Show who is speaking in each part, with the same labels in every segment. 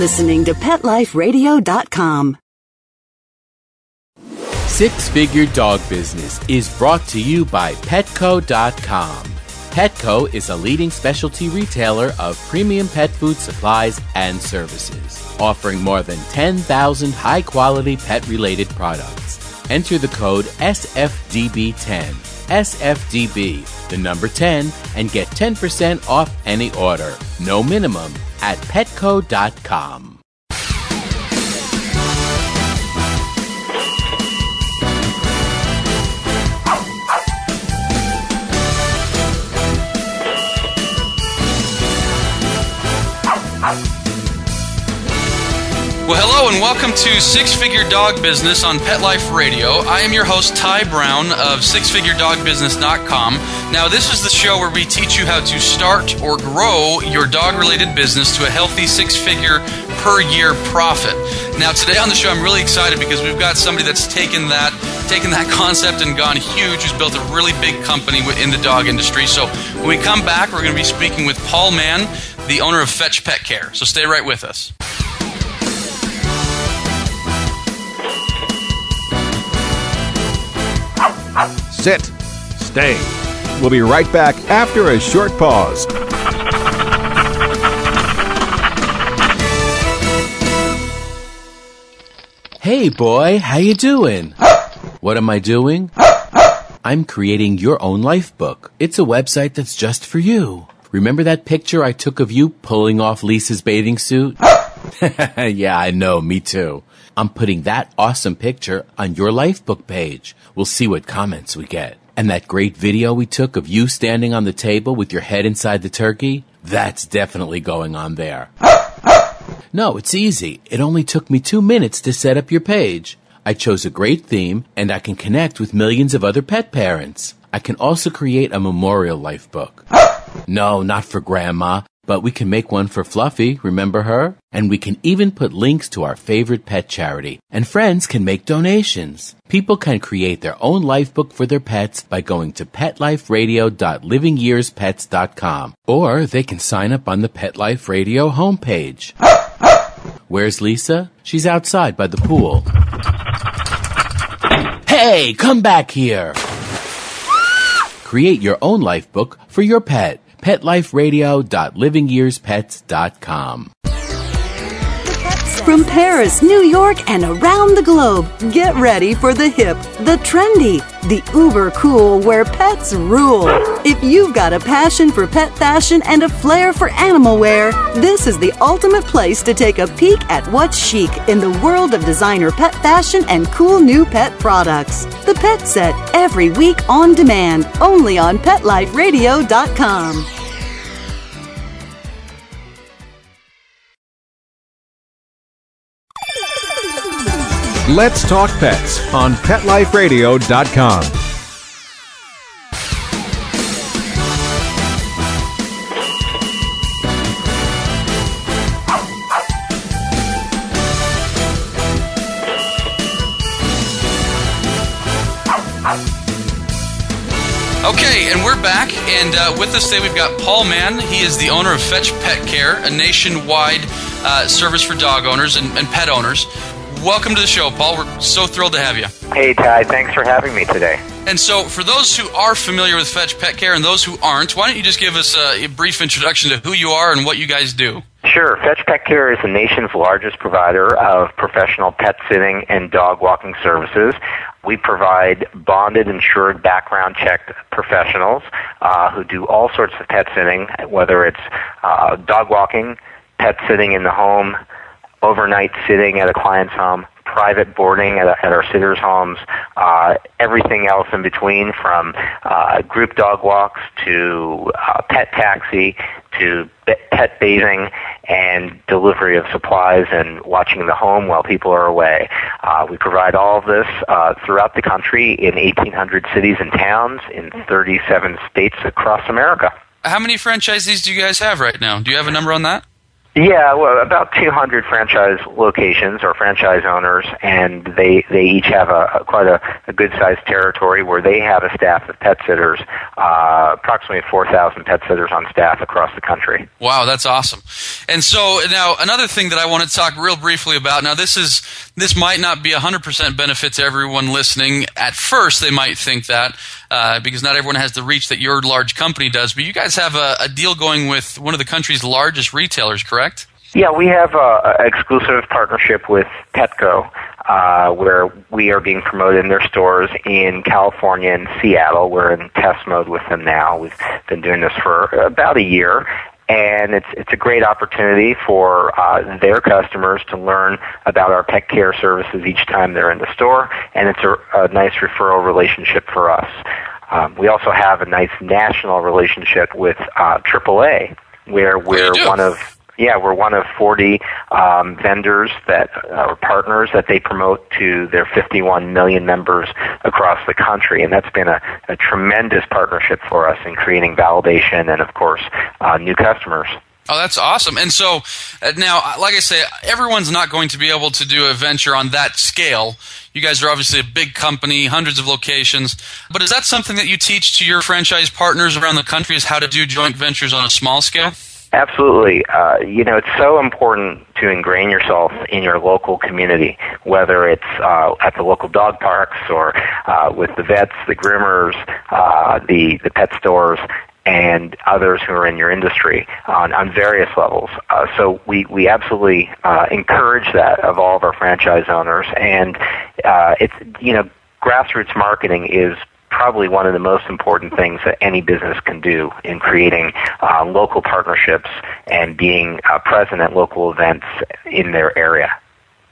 Speaker 1: listening to PetLifeRadio.com.
Speaker 2: Six Figure Dog Business is brought to you by Petco.com. Petco is a leading specialty retailer of premium pet food supplies and services, offering more than 10,000 high quality pet related products. Enter the code SFDB10, SFDB, the number 10, and get 10% off any order. No minimum at petco.com.
Speaker 3: Well, hello and welcome to Six Figure Dog Business on Pet Life Radio. I am your host, Ty Brown of SixFigureDogBusiness.com. Now, this is the show where we teach you how to start or grow your dog related business to a healthy six figure per year profit. Now, today on the show, I'm really excited because we've got somebody that's taken that taken that concept and gone huge, who's built a really big company in the dog industry. So, when we come back, we're going to be speaking with Paul Mann, the owner of Fetch Pet Care. So, stay right with us.
Speaker 4: Sit. Stay. We'll be right back after a short pause.
Speaker 2: Hey boy, how you doing? what am I doing? I'm creating your own life book. It's a website that's just for you. Remember that picture I took of you pulling off Lisa's bathing suit? yeah, I know, me too. I'm putting that awesome picture on your lifebook page. We'll see what comments we get. And that great video we took of you standing on the table with your head inside the turkey? That's definitely going on there. no, it's easy. It only took me two minutes to set up your page. I chose a great theme and I can connect with millions of other pet parents. I can also create a memorial life book. no, not for grandma. But we can make one for Fluffy, remember her? And we can even put links to our favorite pet charity. And friends can make donations. People can create their own life book for their pets by going to petliferadio.livingyearspets.com. Or they can sign up on the Pet Life Radio homepage. Where's Lisa? She's outside by the pool. Hey, come back here! Create your own life book for your pet petliferadio.livingyearspets.com.
Speaker 1: From Paris, New York, and around the globe, get ready for the hip, the trendy, the uber cool where pets rule. If you've got a passion for pet fashion and a flair for animal wear, this is the ultimate place to take a peek at what's chic in the world of designer pet fashion and cool new pet products. The Pet Set, every week on demand, only on PetLifeRadio.com.
Speaker 4: Let's Talk Pets on PetLifeRadio.com.
Speaker 3: Okay, and we're back, and uh, with us today we've got Paul Mann. He is the owner of Fetch Pet Care, a nationwide uh, service for dog owners and, and pet owners welcome to the show, Paul. We're so thrilled to have you.
Speaker 5: Hey, Ty. Thanks for having me today.
Speaker 3: And so, for those who are familiar with Fetch Pet Care and those who aren't, why don't you just give us a, a brief introduction to who you are and what you guys do?
Speaker 5: Sure. Fetch Pet Care is the nation's largest provider of professional pet sitting and dog walking services. We provide bonded, insured, background checked professionals uh, who do all sorts of pet sitting, whether it's uh, dog walking, pet sitting in the home, overnight sitting at a client's home, private boarding at, at our sitters' homes, uh, everything else in between from uh, group dog walks to uh, pet taxi to pet bathing and delivery of supplies and watching the home while people are away. Uh, we provide all of this uh, throughout the country in 1,800 cities and towns in 37 states across America.
Speaker 3: How many franchisees do you guys have right now? Do you have a number on that?
Speaker 5: Yeah, well, about 200 franchise locations or franchise owners, and they they each have a, a quite a, a good sized territory where they have a staff of pet sitters, uh, approximately 4,000 pet sitters on staff across the country.
Speaker 3: Wow, that's awesome. And so now another thing that I want to talk real briefly about. Now this is this might not be 100% benefit to everyone listening. At first, they might think that uh, because not everyone has the reach that your large company does. But you guys have a, a deal going with one of the country's largest retailers, correct?
Speaker 5: Yeah, we have an exclusive partnership with Petco, uh, where we are being promoted in their stores in California and Seattle. We're in test mode with them now. We've been doing this for about a year, and it's it's a great opportunity for uh, their customers to learn about our pet care services each time they're in the store, and it's a, a nice referral relationship for us. Um, we also have a nice national relationship with uh, AAA, where we're one of yeah, we're one of 40 um, vendors that are partners that they promote to their 51 million members across the country, and that's been a, a tremendous partnership for us in creating validation and, of course, uh, new customers.
Speaker 3: Oh, that's awesome. And so uh, now, like I say, everyone's not going to be able to do a venture on that scale. You guys are obviously a big company, hundreds of locations. But is that something that you teach to your franchise partners around the country is how to do joint ventures on a small scale?
Speaker 5: Absolutely. Uh, you know, it's so important to ingrain yourself in your local community, whether it's uh, at the local dog parks or uh, with the vets, the groomers, uh, the the pet stores, and others who are in your industry on, on various levels. Uh, so we, we absolutely uh, encourage that of all of our franchise owners. And uh, it's, you know, grassroots marketing is probably one of the most important things that any business can do in creating uh, local partnerships and being uh, present at local events in their area.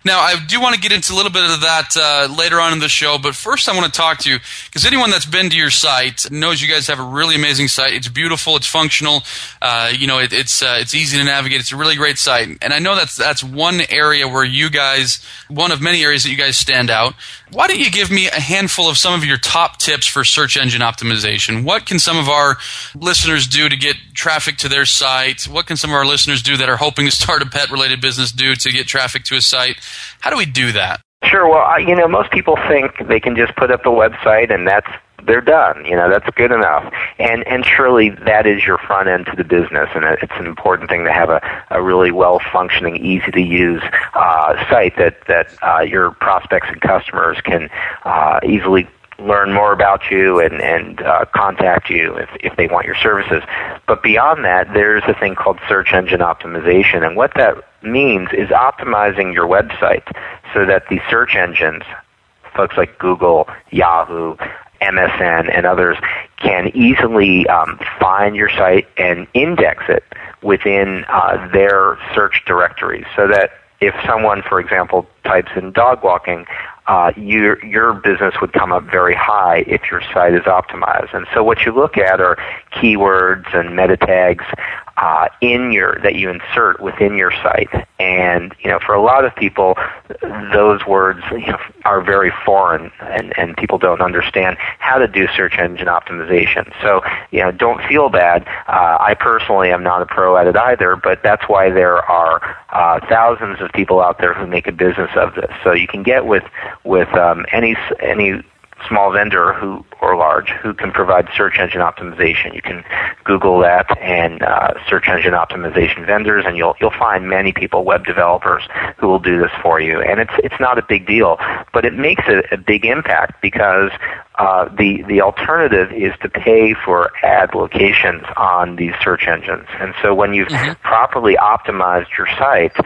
Speaker 3: Now, I do want to get into a little bit of that uh, later on in the show, but first I want to talk to you because anyone that's been to your site knows you guys have a really amazing site. It's beautiful, it's functional, uh, you know, it, it's uh, it's easy to navigate. It's a really great site, and I know that's that's one area where you guys, one of many areas that you guys stand out. Why don't you give me a handful of some of your top tips for search engine optimization? What can some of our listeners do to get traffic to their site? What can some of our listeners do that are hoping to start a pet related business do to get traffic to a site? How do we do that?
Speaker 5: Sure. Well, I, you know, most people think they can just put up a website and that's they're done. You know, that's good enough. And and surely that is your front end to the business, and it's an important thing to have a, a really well functioning, easy to use uh, site that that uh, your prospects and customers can uh, easily learn more about you and, and uh, contact you if, if they want your services. But beyond that, there's a thing called search engine optimization. And what that means is optimizing your website so that the search engines, folks like Google, Yahoo, MSN, and others, can easily um, find your site and index it within uh, their search directories so that if someone, for example, types in dog walking, uh, your your business would come up very high if your site is optimized. And so what you look at are keywords and meta tags uh, in your that you insert within your site. And you know, for a lot of people, those words you know, are very foreign, and and people don't understand how to do search engine optimization. So you know, don't feel bad. Uh, I personally am not a pro at it either, but that's why there are uh, thousands of people out there who make a business of this. So you can get with with um, any any small vendor who or large who can provide search engine optimization. You can Google that and uh, search engine optimization vendors, and you'll you'll find many people, web developers, who will do this for you. And it's it's not a big deal, but it makes a, a big impact because uh, the the alternative is to pay for ad locations on these search engines. And so when you've mm-hmm. properly optimized your site,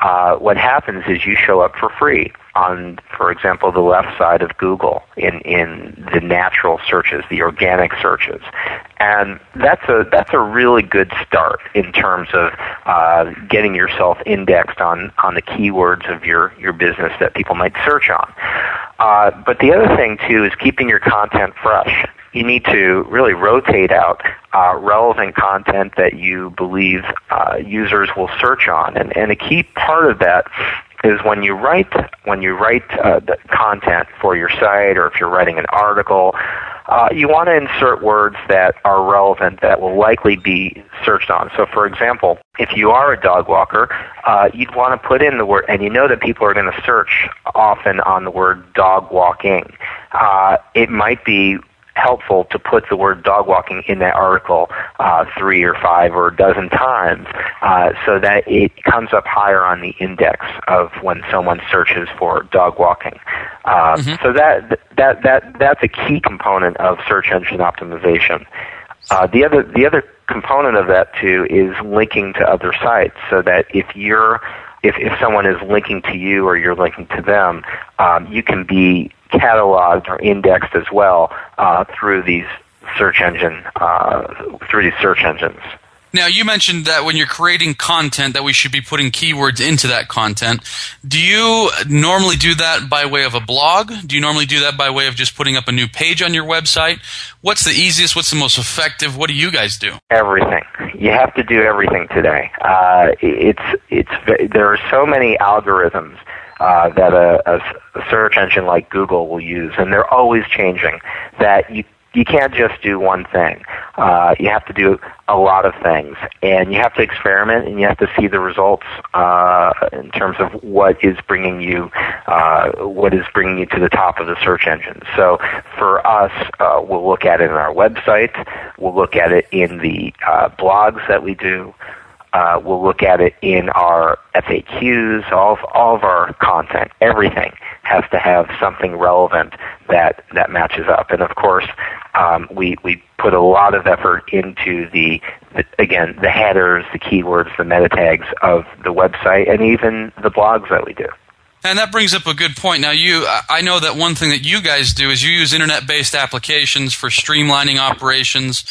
Speaker 5: uh, what happens is you show up for free on, for example, the left side of Google in in the natural searches, the organic searches, and that's a that's a really good start in terms of uh, getting yourself indexed on on the keywords of your your business that people might search on. Uh, but the other thing too is keeping your content fresh. You need to really rotate out uh, relevant content that you believe uh, users will search on, and, and a key part of that is when you write when you write uh, the content for your site, or if you're writing an article, uh, you want to insert words that are relevant that will likely be searched on. So, for example, if you are a dog walker, uh, you'd want to put in the word, and you know that people are going to search often on the word dog walking. Uh, it might be helpful to put the word dog walking in that article uh, three or five or a dozen times uh, so that it comes up higher on the index of when someone searches for dog walking. Uh, mm-hmm. So that that that that's a key component of search engine optimization. Uh, the other the other component of that too is linking to other sites so that if you're if, if someone is linking to you or you're linking to them, um, you can be cataloged or indexed as well uh, through these search engine uh, through these search engines.
Speaker 3: Now, you mentioned that when you're creating content, that we should be putting keywords into that content. Do you normally do that by way of a blog? Do you normally do that by way of just putting up a new page on your website? What's the easiest? What's the most effective? What do you guys do?
Speaker 5: Everything. You have to do everything today. Uh, it's it's there are so many algorithms uh, that a, a search engine like Google will use, and they're always changing. That you you can't just do one thing. Uh, you have to do a lot of things, and you have to experiment, and you have to see the results uh, in terms of what is bringing you, uh, what is bringing you to the top of the search engine. So, for us, uh, we'll look at it in our website. We'll look at it in the uh, blogs that we do. Uh, we'll look at it in our FAQs, all of, all of our content, everything has to have something relevant that, that matches up. And of course, um, we, we put a lot of effort into the, the, again, the headers, the keywords, the meta tags of the website, and even the blogs that we do.
Speaker 3: And that brings up a good point. Now, you, I know that one thing that you guys do is you use internet-based applications for streamlining operations.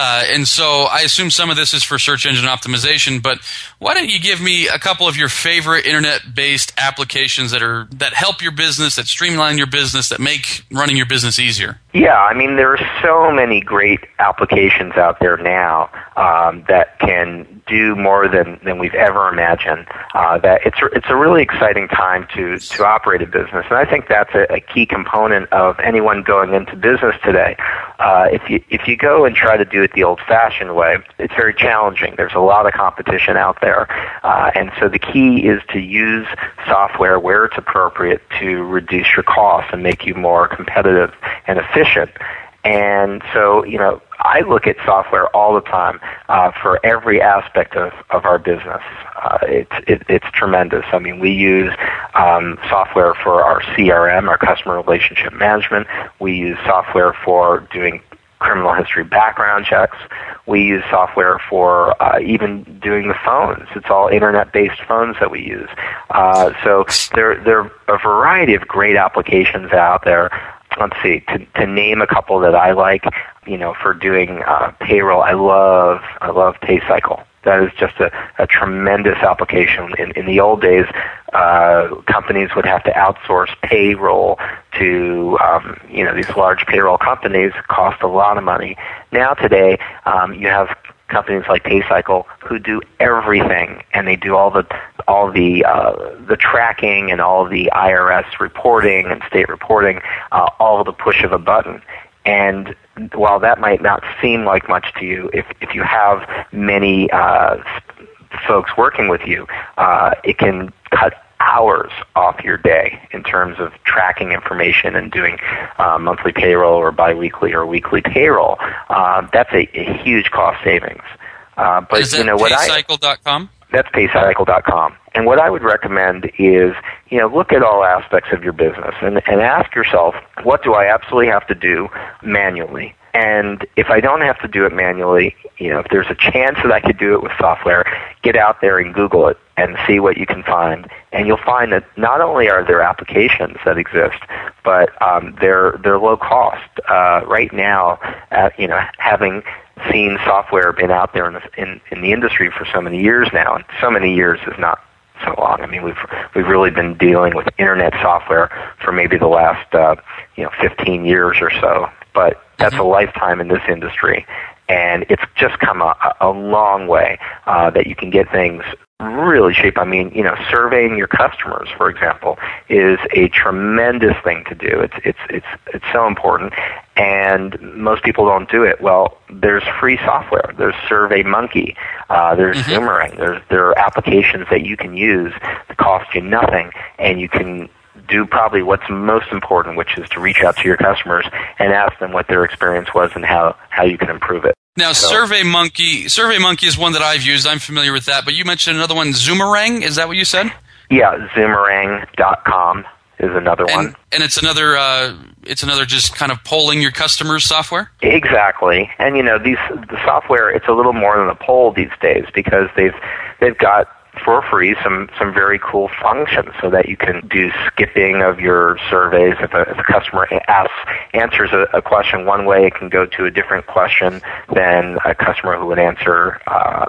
Speaker 3: Uh, and so I assume some of this is for search engine optimization, but why don't you give me a couple of your favorite internet-based applications that are that help your business, that streamline your business, that make running your business easier?
Speaker 5: Yeah, I mean there are so many great applications out there now um, that can do more than, than we've ever imagined. Uh, that it's it's a really exciting time to to operate a business, and I think that's a, a key component of anyone going into business today. Uh, if you if you go and try to do it the old-fashioned way, it's very challenging. There's a lot of competition out there, uh, and so the key is to use software where it's appropriate to reduce your costs and make you more competitive and efficient. And so, you know, I look at software all the time uh, for every aspect of, of our business. Uh, it's it, it's tremendous. I mean, we use um, software for our CRM, our customer relationship management. We use software for doing criminal history background checks. We use software for uh, even doing the phones. It's all internet-based phones that we use. Uh, so there, there are a variety of great applications out there. Let's see, to, to name a couple that I like, you know, for doing uh, payroll, I love, I love PayCycle. That is just a, a tremendous application. In, in the old days, uh, companies would have to outsource payroll to um, you know these large payroll companies. Cost a lot of money. Now today, um, you have companies like PayCycle who do everything, and they do all the all the uh, the tracking and all the IRS reporting and state reporting, uh, all the push of a button. And while that might not seem like much to you, if if you have many uh, folks working with you, uh, it can cut hours off your day in terms of tracking information and doing uh, monthly payroll or biweekly or weekly payroll. Uh, that's a, a huge cost savings.
Speaker 3: Uh, but Is you know what paycycle.com?
Speaker 5: That's paycycle.com. And what I would recommend is, you know, look at all aspects of your business and, and ask yourself, what do I absolutely have to do manually? And if I don't have to do it manually, you know, if there's a chance that I could do it with software, get out there and Google it and see what you can find. And you'll find that not only are there applications that exist, but um, they're they're low cost. Uh, right now, uh, you know, having seen software been out there in the, in, in the industry for so many years now, and so many years is not so long. I mean, we've we've really been dealing with internet software for maybe the last uh, you know 15 years or so, but that's mm-hmm. a lifetime in this industry. And it's just come a, a long way uh, that you can get things really cheap. I mean, you know, surveying your customers, for example, is a tremendous thing to do. It's it's it's it's so important, and most people don't do it. Well, there's free software. There's SurveyMonkey. Uh, there's mm-hmm. Zoomerang. There's there are applications that you can use that cost you nothing, and you can do probably what's most important, which is to reach out to your customers and ask them what their experience was and how, how you can improve it.
Speaker 3: Now, so. SurveyMonkey, SurveyMonkey is one that I've used. I'm familiar with that. But you mentioned another one, Zoomerang. Is that what you said?
Speaker 5: Yeah, Zoomerang.com is another
Speaker 3: and,
Speaker 5: one.
Speaker 3: And it's another, uh, it's another just kind of polling your customers software.
Speaker 5: Exactly. And you know, these the software. It's a little more than a poll these days because they've they've got for free some some very cool functions so that you can do skipping of your surveys. If a, if a customer asks answers a, a question one way, it can go to a different question than a customer who would answer, uh,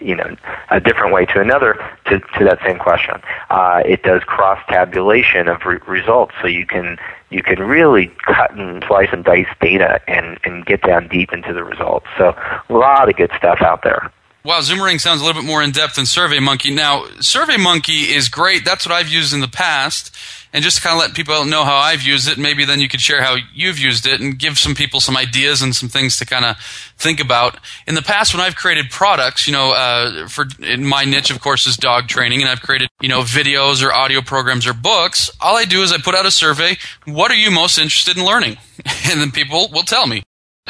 Speaker 5: you know, a different way to another to, to that same question. Uh, it does cross tabulation of re- results, so you can you can really cut and slice and dice data and, and get down deep into the results. So a lot of good stuff out there.
Speaker 3: Wow, Zoomerang sounds a little bit more in depth than SurveyMonkey. Now, SurveyMonkey is great. That's what I've used in the past. And just kind of let people know how I've used it, maybe then you could share how you've used it and give some people some ideas and some things to kind of think about. In the past, when I've created products, you know, uh, for my niche, of course, is dog training, and I've created, you know, videos or audio programs or books. All I do is I put out a survey. What are you most interested in learning? And then people will tell me.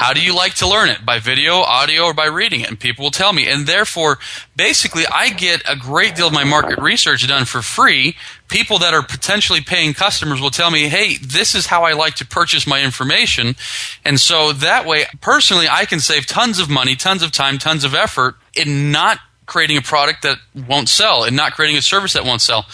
Speaker 3: How do you like to learn it? By video, audio, or by reading it? And people will tell me. And therefore, basically, I get a great deal of my market research done for free. People that are potentially paying customers will tell me, hey, this is how I like to purchase my information. And so that way, personally, I can save tons of money, tons of time, tons of effort in not creating a product that won't sell and not creating a service that won't sell.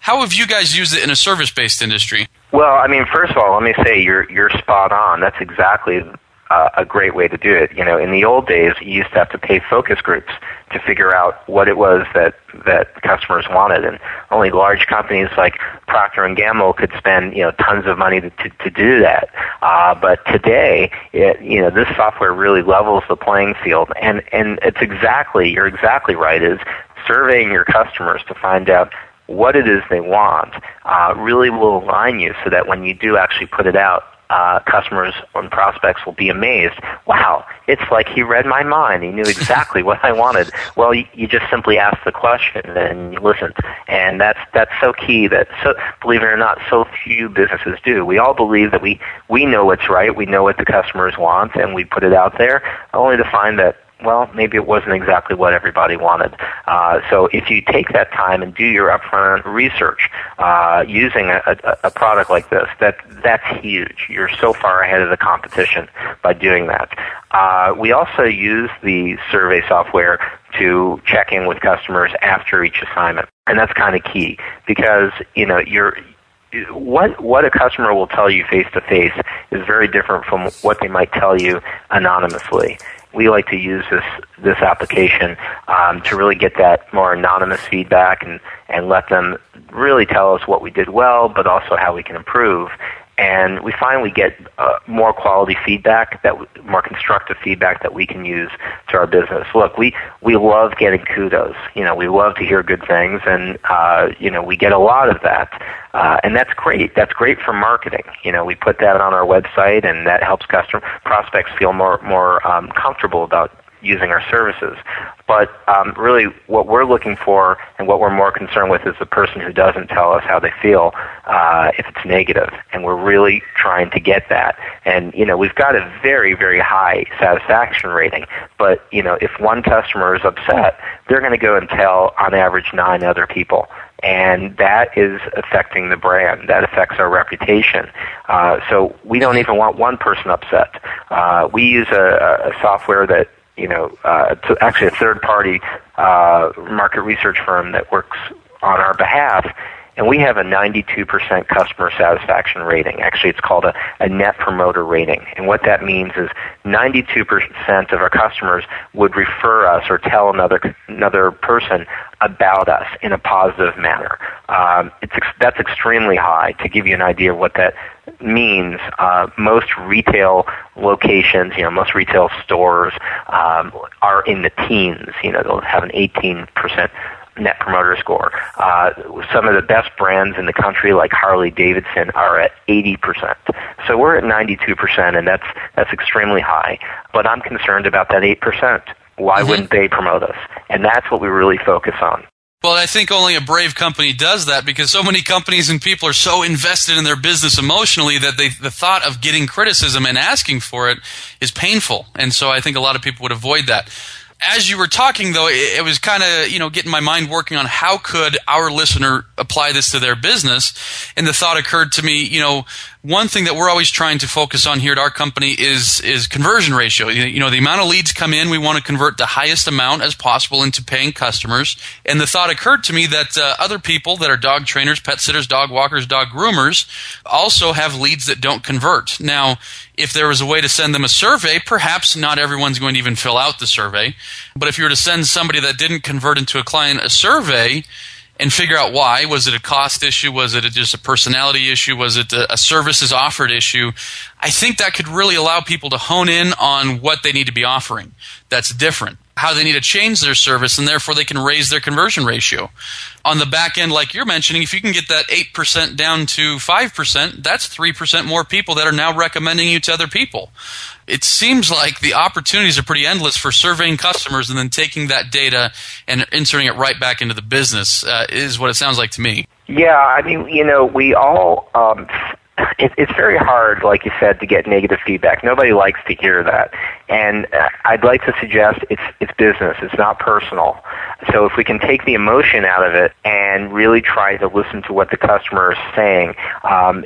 Speaker 3: How have you guys used it in a service based industry?
Speaker 5: Well, I mean, first of all, let me say you're you're spot on. That's exactly uh, a great way to do it. You know, in the old days, you used to have to pay focus groups to figure out what it was that that customers wanted, and only large companies like Procter and Gamble could spend you know tons of money to to, to do that. Uh, but today, it, you know, this software really levels the playing field, and and it's exactly you're exactly right. Is surveying your customers to find out what it is they want uh, really will align you so that when you do actually put it out, uh, customers and prospects will be amazed. Wow, it's like he read my mind. He knew exactly what I wanted. Well, you, you just simply ask the question and you listen, and that's that's so key. That so believe it or not, so few businesses do. We all believe that we we know what's right, we know what the customers want, and we put it out there, only to find that well, maybe it wasn't exactly what everybody wanted. Uh, so if you take that time and do your upfront research uh, using a, a, a product like this, that that's huge. You're so far ahead of the competition by doing that. Uh, we also use the survey software to check in with customers after each assignment, and that's kind of key because you know you're what what a customer will tell you face to face is very different from what they might tell you anonymously we like to use this this application um, to really get that more anonymous feedback and and let them really tell us what we did well, but also how we can improve and we finally get uh, more quality feedback that more constructive feedback that we can use to our business. Look we we love getting kudos. You know we love to hear good things and uh, you know we get a lot of that. Uh, and that's great. That's great for marketing. You know we put that on our website and that helps customer prospects feel more more um, comfortable about using our services. But um, really, what we're looking for and what we're more concerned with is the person who doesn't tell us how they feel uh, if it's negative, and we're really trying to get that. And you know, we've got a very, very high satisfaction rating. But you know, if one customer is upset, they're going to go and tell, on average, nine other people and that is affecting the brand. That affects our reputation. Uh, so we don't even want one person upset. Uh, we use a, a software that you know, uh, to actually a third party uh, market research firm that works on our behalf. And we have a 92% customer satisfaction rating. Actually, it's called a, a net promoter rating. And what that means is 92% of our customers would refer us or tell another another person about us in a positive manner. Um, it's that's extremely high. To give you an idea of what that means, uh, most retail locations, you know, most retail stores um, are in the teens. You know, they'll have an 18 percent net promoter score. Uh, some of the best brands in the country, like Harley Davidson, are at 80%. So we're at 92%, and that's that's extremely high. But I'm concerned about that 8%. Why mm-hmm. wouldn't they promote us? And that's what we really focus on.
Speaker 3: Well, I think only a brave company does that because so many companies and people are so invested in their business emotionally that they, the thought of getting criticism and asking for it is painful. And so I think a lot of people would avoid that as you were talking though it, it was kind of you know getting my mind working on how could our listener apply this to their business? And the thought occurred to me you know one thing that we're always trying to focus on here at our company is is conversion ratio. You know, the amount of leads come in, we want to convert the highest amount as possible into paying customers. And the thought occurred to me that uh, other people that are dog trainers, pet sitters, dog walkers, dog groomers also have leads that don't convert. Now, if there was a way to send them a survey, perhaps not everyone's going to even fill out the survey. But if you were to send somebody that didn't convert into a client a survey, and figure out why. Was it a cost issue? Was it just a personality issue? Was it a, services offered issue? I think that could really allow people to hone in on what they need to be offering that's different, how they need to change their service, and therefore they can raise their conversion ratio. On the back end, like you're mentioning, if you can get that 8% down to 5%, that's 3% more people that are now recommending you to other people it seems like the opportunities are pretty endless for surveying customers and then taking that data and inserting it right back into the business uh, is what it sounds like to me.
Speaker 5: Yeah, I mean, you know, we all. Um, it, it's very hard, like you said, to get negative feedback. Nobody likes to hear that, and uh, I'd like to suggest it's it's business. It's not personal. So if we can take the emotion out of it and really try to listen to what the customer is saying, um,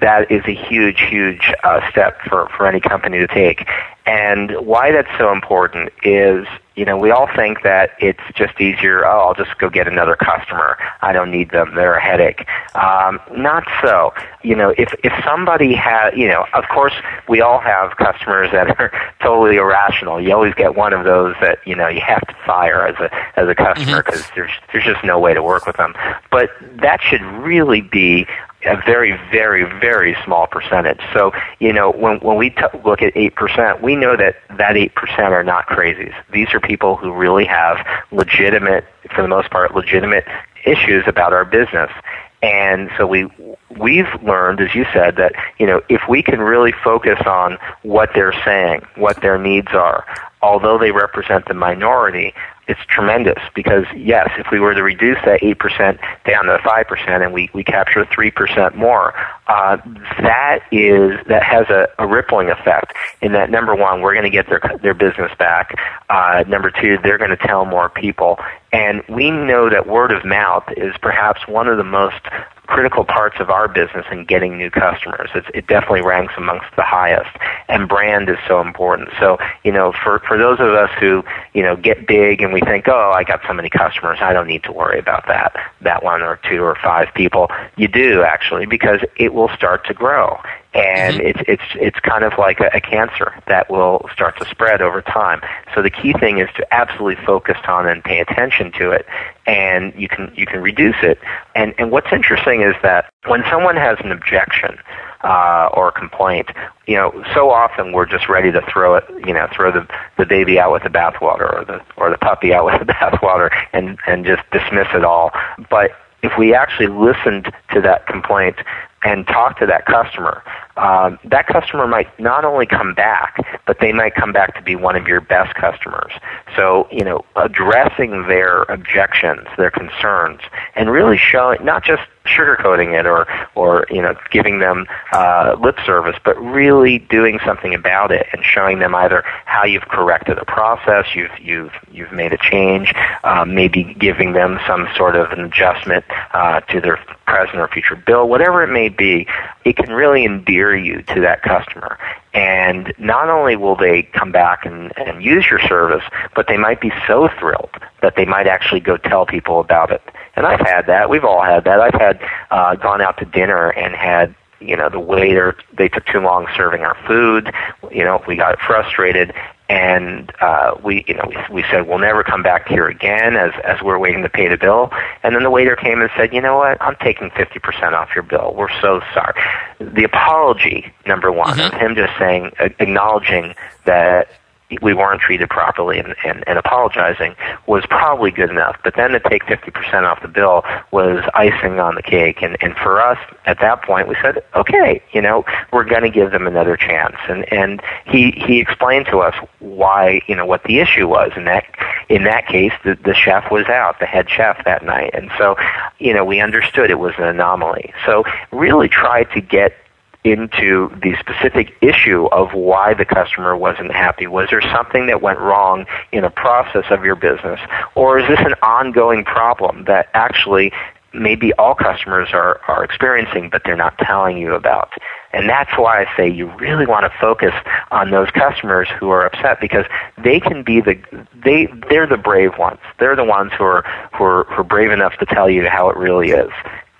Speaker 5: that is a huge, huge uh, step for, for any company to take. And why that's so important is, you know, we all think that it's just easier, oh, I'll just go get another customer. I don't need them. They're a headache. Um, not so. You know, if, if somebody has, you know, of course, we all have customers that are totally irrational. You always get one of those that, you know, you have to fire as a, as a customer because mm-hmm. there's, there's just no way to work with them. But that should really be a very, very, very small percentage. So, you know, when, when we t- look at 8%, we know that that 8% are not crazies. These are people who really have legitimate, for the most part, legitimate issues about our business. And so we we've learned, as you said, that you know if we can really focus on what they're saying, what their needs are, although they represent the minority, it's tremendous because yes, if we were to reduce that 8% down to 5% and we, we capture 3% more, uh, that is, that has a, a rippling effect in that number one, we're going to get their, their business back. Uh, number two, they're going to tell more people. And we know that word of mouth is perhaps one of the most critical parts of our business in getting new customers. It's, it definitely ranks amongst the highest, and brand is so important. So, you know, for for those of us who you know get big and we think, oh, I got so many customers, I don't need to worry about that that one or two or five people. You do actually because it will start to grow, and mm-hmm. it's it's it's kind of like a, a cancer that will start to spread over time. So the key thing is to absolutely focus on and pay attention to it, and you can you can reduce it. And and what's interesting is that when someone has an objection uh, or a complaint, you know, so often we're just ready to throw it, you know, throw the the baby out with the bathwater or the or the puppy out with the bathwater and and just dismiss it all. But if we actually listened to that complaint and talk to that customer, um, that customer might not only come back, but they might come back to be one of your best customers. So, you know, addressing their objections, their concerns, and really showing, not just sugarcoating it or, or you know, giving them uh, lip service, but really doing something about it and showing them either how you've corrected a process, you've, you've, you've made a change, um, maybe giving them some sort of an adjustment uh, to their present or future bill, whatever it may be, it can really endear you to that customer. And not only will they come back and, and use your service, but they might be so thrilled that they might actually go tell people about it. And I've had that. We've all had that. I've had uh, gone out to dinner and had you know the waiter they took too long serving our food you know we got frustrated and uh, we, you know, we, we said we'll never come back here again as as we're waiting to pay the bill. And then the waiter came and said, you know what, I'm taking 50% off your bill. We're so sorry. The apology, number one,
Speaker 3: Mm-hmm.
Speaker 5: him just saying, acknowledging that we weren't treated properly and, and, and apologizing was probably good enough. But then to take 50% off the bill was icing on the cake. And, and for us, at that point, we said, okay, you know, we're going to give them another chance. And, and he, he explained to us why, you know, what the issue was. And that, in that case, the, the chef was out, the head chef that night. And so, you know, we understood it was an anomaly. So really try to get into the specific issue of why the customer wasn't happy. Was there something that went wrong in a process of your business? Or is this an ongoing problem that actually maybe all customers are, are experiencing but they're not telling you about? And that's why I say you really want to focus on those customers who are upset because they can be the they they're the brave ones. They're the ones who are who are, who are brave enough to tell you how it really is.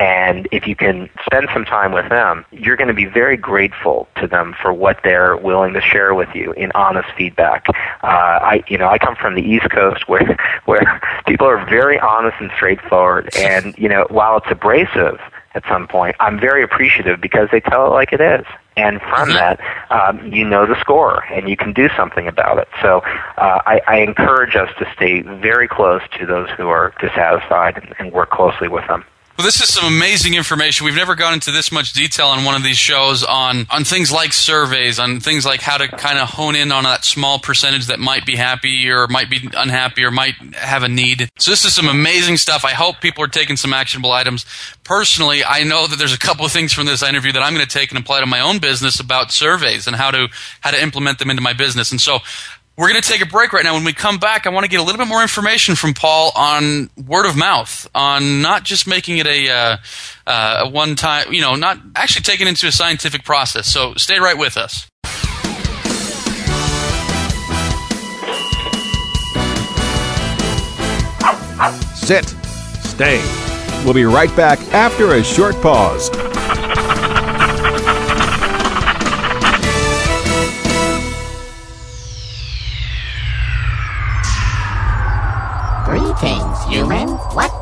Speaker 5: And if you can spend some time with them, you're going to be very grateful to them for what they're willing to share with you in honest feedback. Uh, I, you know, I come from the East Coast where where people are very honest and straightforward. And you know, while it's abrasive at some point, I'm very appreciative because they tell it like it is. And from that, um, you know the score, and you can do something about it. So uh, I, I encourage us to stay very close to those who are dissatisfied and, and work closely with them.
Speaker 3: Well, this is some amazing information. We've never gone into this much detail on one of these shows on, on things like surveys, on things like how to kind of hone in on that small percentage that might be happy or might be unhappy or might have a need. So this is some amazing stuff. I hope people are taking some actionable items. Personally, I know that there's a couple of things from this interview that I'm going to take and apply to my own business about surveys and how to how to implement them into my business. And so we're going to take a break right now. When we come back, I want to get a little bit more information from Paul on word of mouth, on not just making it a, uh, uh, a one time, you know, not actually taking it into a scientific process. So stay right with us.
Speaker 4: Sit. Stay. We'll be right back after a short pause.
Speaker 6: Greetings, human. What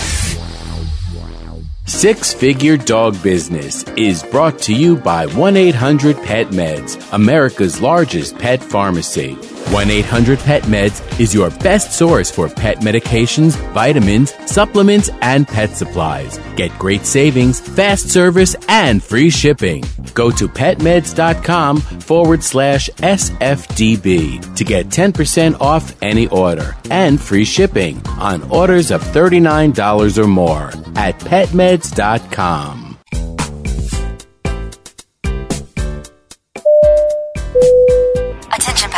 Speaker 2: Six Figure Dog Business is brought to you by 1 800 Pet Meds, America's largest pet pharmacy. 1 800 Pet Meds is your best source for pet medications, vitamins, supplements, and pet supplies. Get great savings, fast service, and free shipping. Go to petmeds.com forward slash SFDB to get 10% off any order and free shipping on orders of $39 or more at petmeds.com.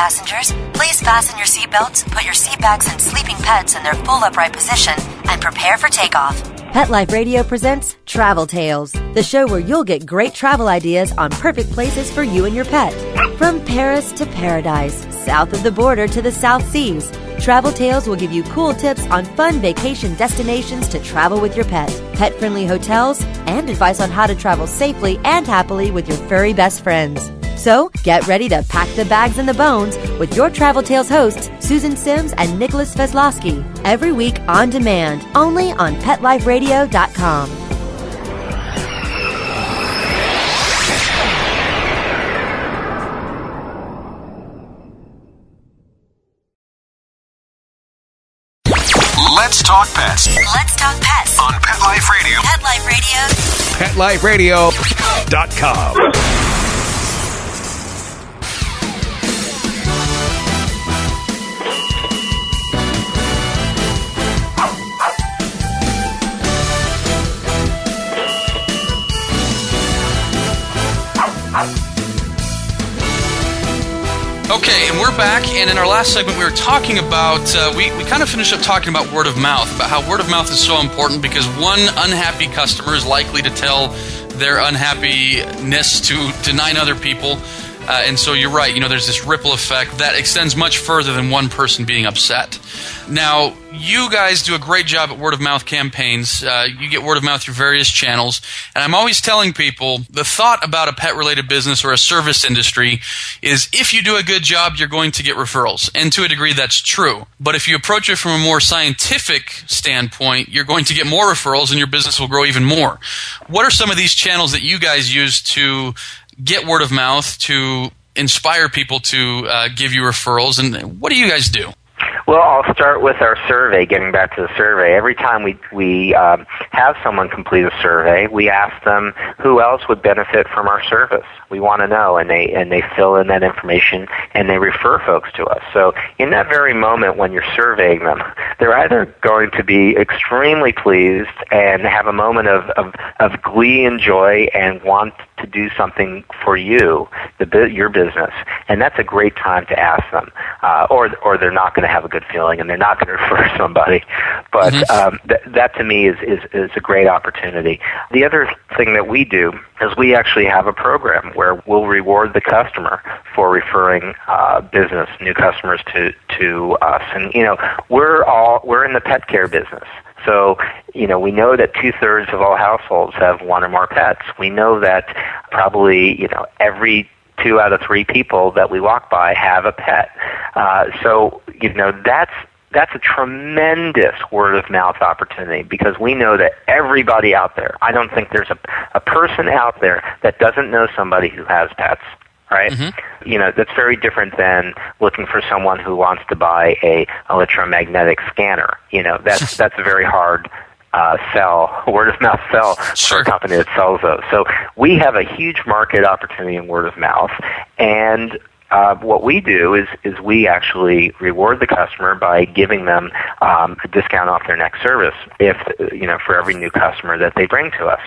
Speaker 7: passengers, please fasten your seatbelts, put your seat bags and sleeping pets in their full upright position, and prepare for takeoff.
Speaker 8: Pet Life Radio presents Travel Tales, the show where you'll get great travel ideas on perfect places for you and your pet. From Paris to paradise, south of the border to the South Seas, Travel Tales will give you cool tips on fun vacation destinations to travel with your pet, pet friendly hotels, and advice on how to travel safely and happily with your furry best friends. So get ready to pack the bags and the bones with your Travel Tales hosts, Susan Sims and Nicholas Veslowski, every week on demand, only on PetLifeRadio.com.
Speaker 9: Let's talk pets
Speaker 7: Let's talk pets.
Speaker 9: on Pet Life Radio.
Speaker 7: Pet Life Radio.
Speaker 4: PetLifeRadio.com.
Speaker 3: we're back. And in our last segment, we were talking about, uh, we, we kind of finished up talking about word of mouth, about how word of mouth is so important because one unhappy customer is likely to tell their unhappiness to, to nine other people. Uh, and so you're right, you know, there's this ripple effect that extends much further than one person being upset. Now, you guys do a great job at word of mouth campaigns. Uh, you get word of mouth through various channels. And I'm always telling people the thought about a pet related business or a service industry is if you do a good job, you're going to get referrals. And to a degree, that's true. But if you approach it from a more scientific standpoint, you're going to get more referrals and your business will grow even more. What are some of these channels that you guys use to get word of mouth, to inspire people to uh, give you referrals? And what do you guys do?
Speaker 5: Well, I'll start with our survey. Getting back to the survey, every time we we um, have someone complete a survey, we ask them who else would benefit from our service. We want to know, and they and they fill in that information and they refer folks to us. So in that very moment when you're surveying them, they're either going to be extremely pleased and have a moment of of, of glee and joy and want to do something for you, the your business, and that's a great time to ask them. Uh, or or they're not going to have a good feeling and they're not going to refer somebody. But um, th- that to me is, is is a great opportunity. The other thing that we do is we actually have a program where we'll reward the customer for referring uh, business, new customers to to us, and you know we're all we're in the pet care business. So, you know, we know that two thirds of all households have one or more pets. We know that probably, you know, every two out of three people that we walk by have a pet. Uh, so, you know, that's that's a tremendous word of mouth opportunity because we know that everybody out there, I don't think there's a, a person out there that doesn't know somebody who has pets right? You know, that's very different than looking for someone who wants to buy a electromagnetic scanner. You know, that's that's a very hard uh, sell, word of mouth sell for a company that sells those. So we have a huge market opportunity in word of mouth, and uh, what we do is is we actually reward the customer by giving them um, a discount off their next service if you know for every new customer that they bring to us.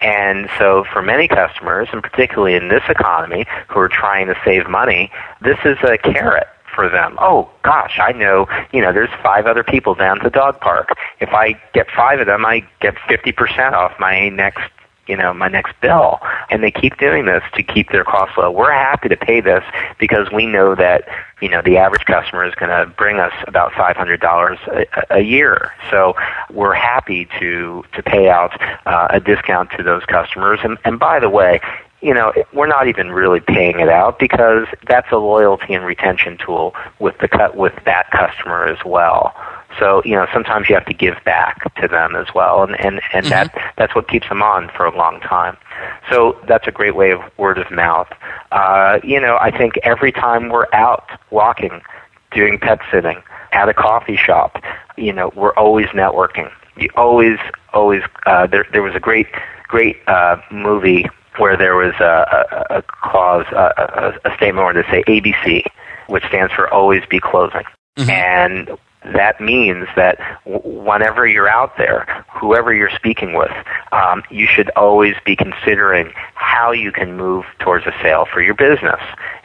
Speaker 5: And so for many customers, and particularly in this economy, who are trying to save money, this is a carrot for them. Oh gosh, I know, you know, there's five other people down at the dog park. If I get five of them, I get 50% off my next you know, my next bill. And they keep doing this to keep their costs low. We're happy to pay this because we know that, you know, the average customer is going to bring us about $500 a, a year. So we're happy to, to pay out uh, a discount to those customers. And, and by the way, you know, we're not even really paying it out because that's a loyalty and retention tool with the cut with that customer as well. So you know, sometimes you have to give back to them as well, and and and that that's what keeps them on for a long time. So that's a great way of word of mouth. Uh, you know, I think every time we're out walking, doing pet sitting at a coffee shop, you know, we're always networking. You always, always. Uh, there, there was a great, great uh, movie where there was a, a, a clause, a, a, a statement where they say ABC, which stands for always be closing. And that means that whenever you're out there, whoever you're speaking with, um, you should always be considering how you can move towards a sale for your business.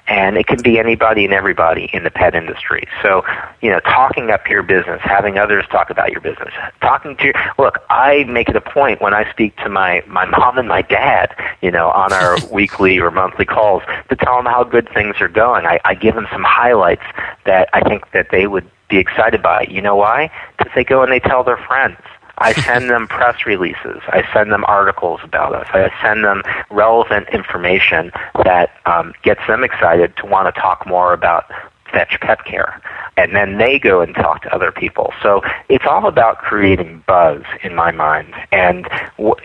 Speaker 5: And it can be anybody and everybody in the pet industry. So, you know, talking up your business, having others talk about your business, talking to your, look, I make it a point when I speak to my, my mom and my dad, you know, on our weekly or monthly calls to tell them how good things are going. I, I give them some highlights that I think that they would be excited by. it. You know why? Because they go and they tell their friends. I send them press releases. I send them articles about us. I send them relevant information that um, gets them excited to want to talk more about fetch pet care. And then they go and talk to other people. So it's all about creating buzz in my mind. And,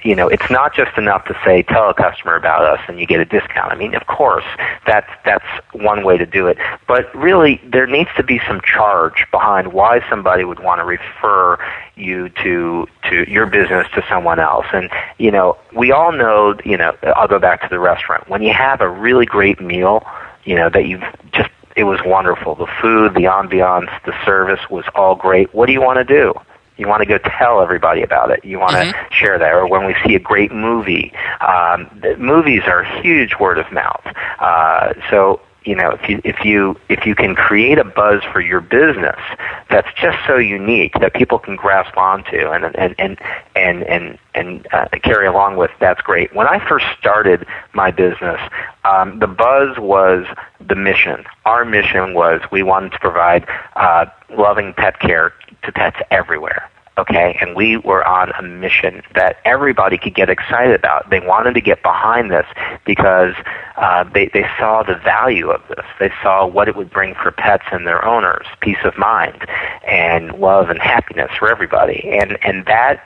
Speaker 5: you know, it's not just enough to say, tell a customer about us and you get a discount. I mean, of course, that's, that's one way to do it. But really, there needs to be some charge behind why somebody would want to refer you to to your business to someone else and you know we all know you know I'll go back to the restaurant when you have a really great meal you know that you've just it was wonderful. The food, the ambiance, the service was all great. What do you want to do? You want to go tell everybody about it. You want mm-hmm. to share that. Or when we see a great movie, um, movies are huge word of mouth. Uh, so you know if you if you if you can create a buzz for your business that's just so unique that people can grasp onto and and and and and, and uh, carry along with that's great. When i first started my business um, the buzz was the mission. Our mission was we wanted to provide uh, loving pet care to pets everywhere okay? And we were on a mission that everybody could get excited about. They wanted to get behind this because uh, they, they saw the value of this. They saw what it would bring for pets and their owners, peace of mind and love and happiness for everybody. And, and that,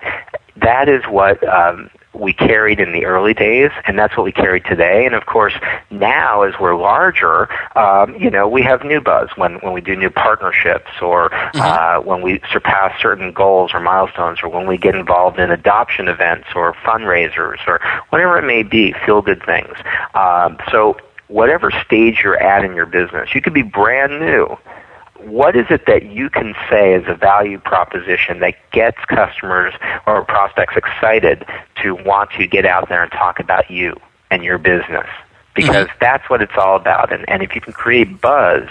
Speaker 5: that is what um, we carried in the early days, and that's what we carry today. And of course, now as we're larger, um, you know, we have new buzz when when we do new partnerships, or mm-hmm. uh, when we surpass certain goals or milestones, or when we get involved in adoption events or fundraisers, or whatever it may be, feel good things. Um, so whatever stage you're at in your business, you could be brand new what is it that you can say as a value proposition that gets customers or prospects excited to want to get out there and talk about you and your business? Because mm-hmm. that's what it's all about. And, and if you can create buzz,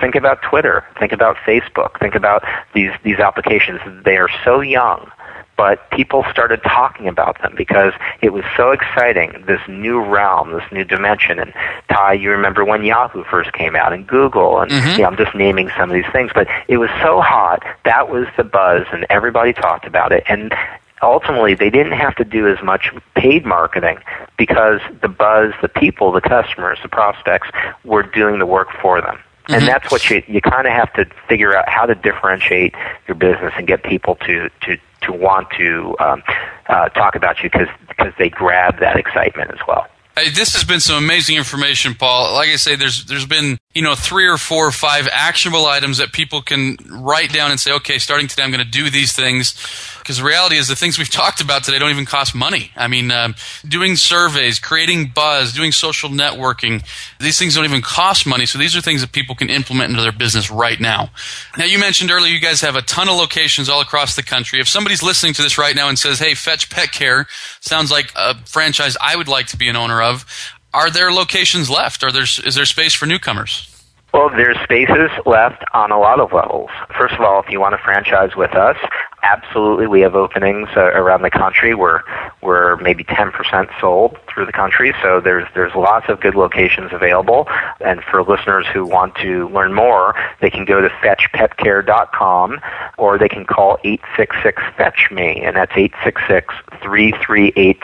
Speaker 5: think about Twitter, think about Facebook, think about these, these applications. They are so young but people started talking about them because it was so exciting, this new realm, this new dimension. And Ty, you remember when Yahoo first came out and Google, and mm-hmm. you know, I'm just naming some of these things, but it was so hot. That was the buzz, and everybody talked about it. And ultimately, they didn't have to do as much paid marketing because the buzz, the people, the customers, the prospects were doing the work for them. Mm-hmm. And that's what you you kind of have to figure out how to differentiate your business and get people to to to want to um, uh, talk about you because because they grab that excitement as well.
Speaker 3: Hey, this has been some amazing information, Paul. Like I say, there's there's been you know three or four or five actionable items that people can write down and say, okay, starting today, I'm going to do these things because the reality is the things we've talked about today don't even cost money. I mean, um, doing surveys, creating buzz, doing social networking, these things don't even cost money. So these are things that people can implement into their business right now. Now, you mentioned earlier you guys have a ton of locations all across the country. If somebody's listening to this right now and says, hey, Fetch Pet Care sounds like a franchise I would like to be an owner of, are there locations left? Are there, is there space for newcomers?
Speaker 5: Well, there's spaces left on a lot of levels. First of all, if you want to franchise with us, absolutely we have openings uh, around the country. We're we're maybe 10% sold through the country, so there's there's lots of good locations available. And for listeners who want to learn more, they can go to fetchpetcare.com or they can call 866 fetch me, and that's 866 338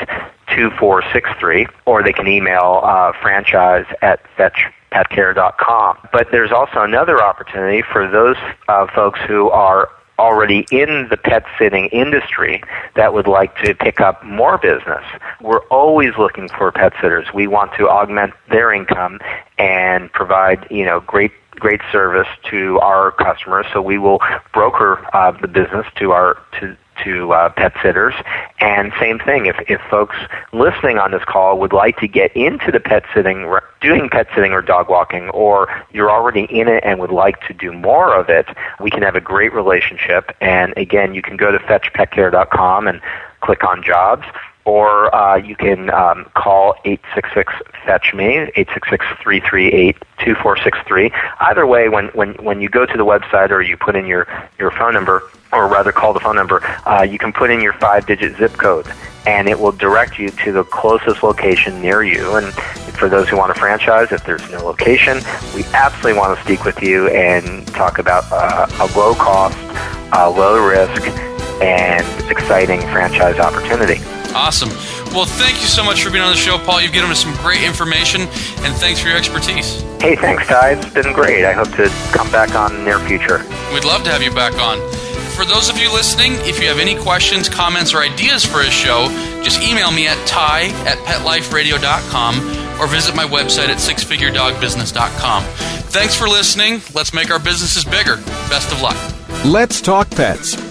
Speaker 5: 2463, or they can email uh, franchise at fetch petcare.com. But there's also another opportunity for those uh, folks who are already in the pet sitting industry that would like to pick up more business. We're always looking for pet sitters. We want to augment their income and provide, you know, great great service to our customers. So we will broker uh, the business to our to to uh, pet sitters. And same thing, if, if folks listening on this call would like to get into the pet sitting, doing pet sitting or dog walking, or you're already in it and would like to do more of it, we can have a great relationship. And again, you can go to fetchpetcare.com and click on jobs or uh, you can um, call 866 fetch me 866-338-2463 either way when, when, when you go to the website or you put in your, your phone number or rather call the phone number, uh, you can put in your five digit zip code and it will direct you to the closest location near you. And for those who want to franchise, if there's no location, we absolutely want to speak with you and talk about uh, a low cost, uh, low risk, and exciting franchise opportunity.
Speaker 3: Awesome. Well, thank you so much for being on the show, Paul. You've given us some great information, and thanks for your expertise.
Speaker 5: Hey, thanks, Ty. It's been great. I hope to come back on in the near future.
Speaker 3: We'd love to have you back on. For those of you listening, if you have any questions, comments, or ideas for a show, just email me at ty at petliferadio.com or visit my website at sixfiguredogbusiness.com. Thanks for listening. Let's make our businesses bigger. Best of luck.
Speaker 4: Let's Talk Pets